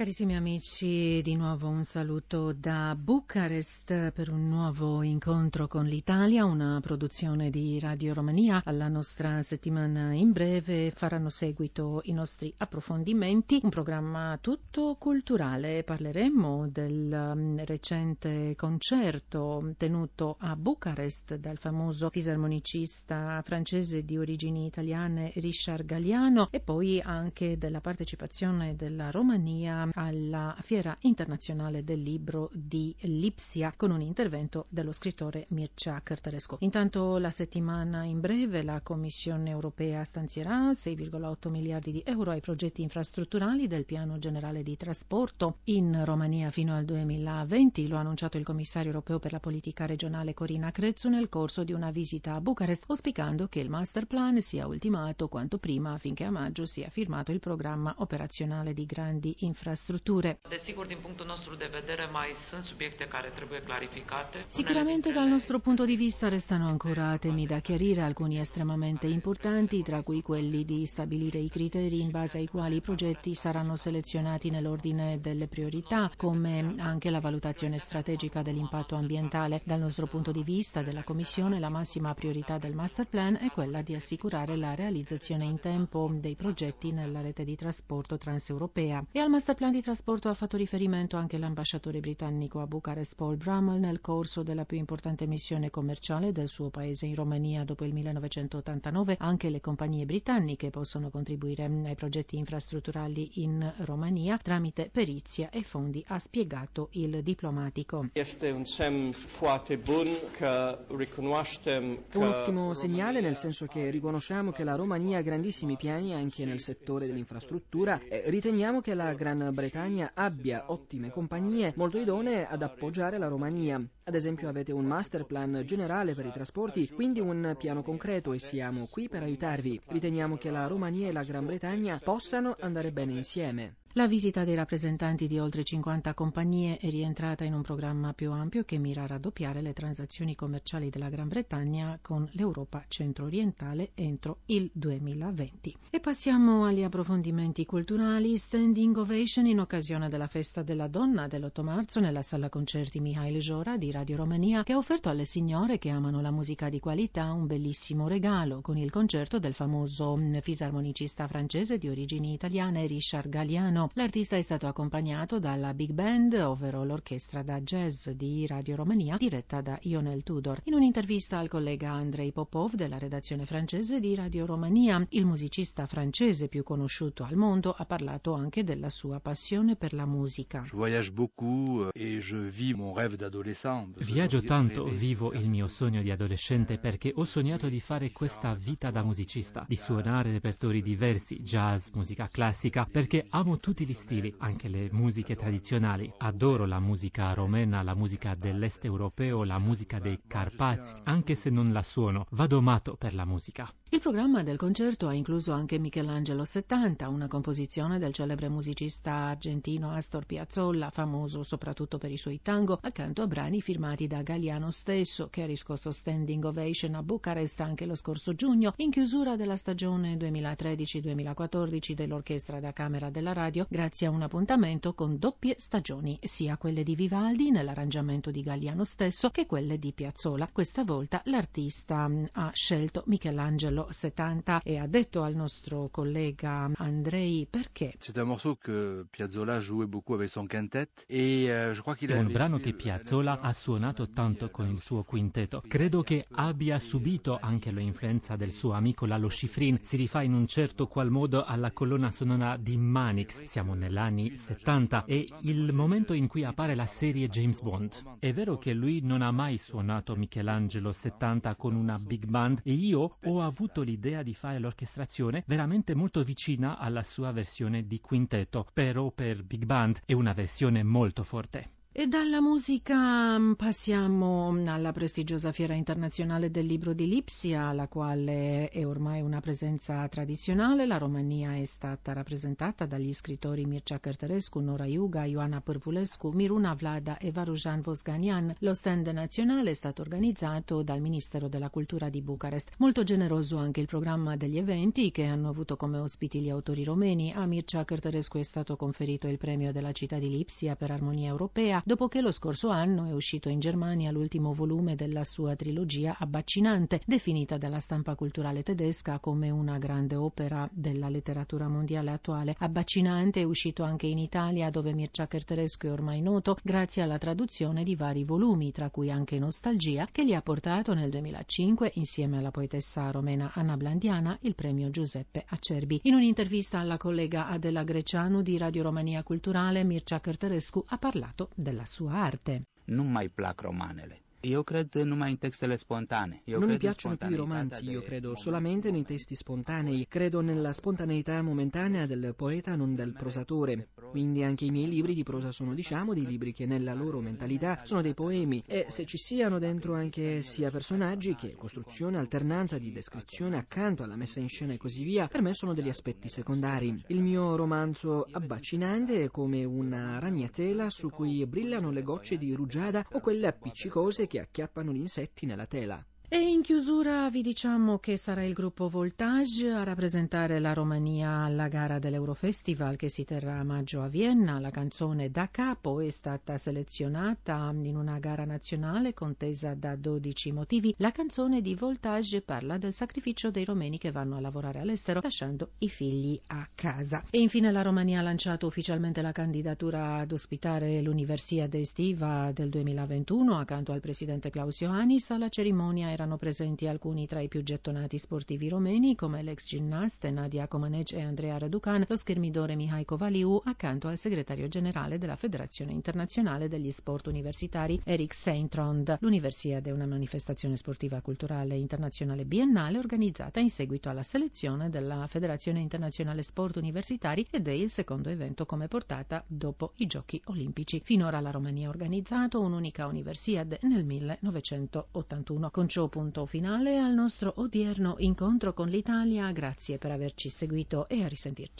Carissimi amici, di nuovo un saluto da Bucarest per un nuovo incontro con l'Italia, una produzione di Radio Romania. Alla nostra settimana in breve faranno seguito i nostri approfondimenti, un programma tutto culturale. Parleremo del um, recente concerto tenuto a Bucarest dal famoso fisarmonicista francese di origini italiane Richard Galliano e poi anche della partecipazione della Romania alla Fiera internazionale del libro di Lipsia con un intervento dello scrittore Mircea Cărtărescu. Intanto la settimana in breve la Commissione europea stanzierà 6,8 miliardi di euro ai progetti infrastrutturali del piano generale di trasporto in Romania fino al 2020, lo ha annunciato il commissario europeo per la politica regionale Corina Crețu nel corso di una visita a Bucarest, auspicando che il master plan sia ultimato quanto prima affinché a maggio sia firmato il programma operazionale di grandi infrastrutture infrastrutture. Desigur, din punctul nostru de vedere, mai sunt subiecte care trebuie clarificate. Sicuramente dal nostro punto di vista restano ancora temi da chiarire, alcuni estremamente importanti, tra cui quelli di stabilire i criteri in base ai quali i progetti saranno selezionati nell'ordine delle priorità, come anche la valutazione strategica dell'impatto ambientale. Dal nostro punto di vista della Commissione la massima priorità del master plan è quella di assicurare la realizzazione in tempo dei progetti nella rete di trasporto transeuropea. E al master plan di trasporto ha fatto riferimento anche l'ambasciatore britannico a Bucarest Paul Brummel nel corso della più importante missione commerciale del suo paese in Romania dopo il 1989. Anche le compagnie britanniche possono contribuire ai progetti infrastrutturali in Romania tramite perizia e fondi, ha spiegato il diplomatico. Un ottimo segnale nel senso che riconosciamo che la Romania ha grandissimi piani anche nel settore dell'infrastruttura e riteniamo che la Gran Bretagna abbia ottime compagnie molto idonee ad appoggiare la Romania. Ad esempio avete un master plan generale per i trasporti, quindi un piano concreto e siamo qui per aiutarvi. Riteniamo che la Romania e la Gran Bretagna possano andare bene insieme. La visita dei rappresentanti di oltre 50 compagnie è rientrata in un programma più ampio che mira a raddoppiare le transazioni commerciali della Gran Bretagna con l'Europa centro-orientale entro il 2020. E passiamo agli approfondimenti culturali. Standing ovation in occasione della festa della donna dell'8 marzo nella sala concerti Mihail Jora di Radio Romania che ha offerto alle signore che amano la musica di qualità un bellissimo regalo con il concerto del famoso fisarmonicista francese di origini italiane Richard Galliano L'artista è stato accompagnato dalla Big Band, ovvero l'orchestra da jazz di Radio Romania, diretta da Ionel Tudor. In un'intervista al collega Andrei Popov della redazione francese di Radio Romania, il musicista francese più conosciuto al mondo ha parlato anche della sua passione per la musica. Viaggio tanto, vivo il mio sogno di adolescente perché ho sognato di fare questa vita da musicista, di suonare repertori diversi, jazz, musica classica, perché amo tutti gli stili, anche le musiche tradizionali. Adoro la musica romena, la musica dell'est europeo, la musica dei Carpazi, anche se non la suono, vado matto per la musica. Il programma del concerto ha incluso anche Michelangelo 70, una composizione del celebre musicista argentino Astor Piazzolla, famoso soprattutto per i suoi tango, accanto a brani firmati da Galliano stesso, che ha riscosso standing ovation a Bucarest anche lo scorso giugno, in chiusura della stagione 2013-2014 dell'Orchestra da Camera della Radio, grazie a un appuntamento con doppie stagioni, sia quelle di Vivaldi nell'arrangiamento di Galliano stesso che quelle di Piazzolla. Questa volta l'artista ha scelto Michelangelo 70 e ha detto al nostro collega Andrei perché. C'est un morceau que Piazzolla jouait beaucoup avec son quintet et euh, je crois qu'il È un brano che Piazzolla ha suonato tanto con il suo quintetto. Credo che abbia subito anche l'influenza del suo amico Lalo Schifrin. Si rifà in un certo qual modo alla colonna sonora di Manix. Siamo negli anni 70 e il momento in cui appare la serie James Bond. È vero che lui non ha mai suonato Michelangelo 70 con una big band e io ho avuto avuto l'idea di fare l'orchestrazione veramente molto vicina alla sua versione di quintetto, però per big band è una versione molto forte. E dalla musica mm, passiamo alla prestigiosa Fiera Internazionale del Libro di Lipsia, la quale è ormai una presenza tradizionale. La Romania è stata rappresentata dagli scrittori Mircea Cărtărescu, Nora Iuga, Ioana Pârvulescu, Miruna Vlada e Varujan Vosganian. Lo stand nazionale è stato organizzato dal Ministero della Cultura di Bucarest. Molto generoso anche il programma degli eventi che hanno avuto come ospiti gli autori romeni. A Mircea Cărtărescu è stato conferito il premio della città di Lipsia per armonia europea dopo che lo scorso anno è uscito in Germania l'ultimo volume della sua trilogia Abbaccinante, definita dalla stampa culturale tedesca come una grande opera della letteratura mondiale attuale. Abbaccinante è uscito anche in Italia, dove Mircea Cărtărescu è ormai noto, grazie alla traduzione di vari volumi, tra cui anche Nostalgia, che gli ha portato nel 2005, insieme alla poetessa romena Anna Blandiana, il premio Giuseppe Acerbi. In un'intervista alla collega Adela Greciano di Radio Romania Culturale, Mircea Cărtărescu ha parlato del della sua arte. Nu mai plac romanele. Io credo numai in textele spontanee. Io non mi piacciono più i romanzi, io credo solamente nei testi spontanei. Credo nella spontaneità momentanea del poeta, non del prosatore. Quindi anche i miei libri di prosa sono, diciamo, dei libri che nella loro mentalità sono dei poemi. E se ci siano dentro anche sia personaggi che costruzione, alternanza di descrizione accanto alla messa in scena e così via, per me sono degli aspetti secondari. Il mio romanzo abbaccinante è come una ragnatela su cui brillano le gocce di rugiada o quelle appiccicose che acchiappano gli insetti nella tela. E in chiusura vi diciamo che sarà il gruppo Voltage a rappresentare la Romania alla gara dell'Eurofestival che si terrà a maggio a Vienna. La canzone Da Capo è stata selezionata in una gara nazionale contesa da 12 motivi. La canzone di Voltage parla del sacrificio dei romeni che vanno a lavorare all'estero lasciando i figli a casa. E infine la Romania ha lanciato ufficialmente la candidatura ad ospitare l'Universiade estiva del 2021 accanto al presidente Klaus Ioannis alla cerimonia erano presenti alcuni tra i più gettonati sportivi romeni come l'ex ginnaste Nadia Comaneci e Andrea Raducan, lo schermidore Mihai Kovaliu accanto al segretario generale della Federazione Internazionale degli Sport Universitari Eric Seintrond. L'Universiade è una manifestazione sportiva culturale internazionale biennale organizzata in seguito alla selezione della Federazione Internazionale Sport Universitari ed è il secondo evento come portata dopo i Giochi Olimpici. Finora la Romania ha organizzato un'unica Universiade nel 1981. Con ciò punto finale al nostro odierno incontro con l'Italia. Grazie per averci seguito e a risentirci.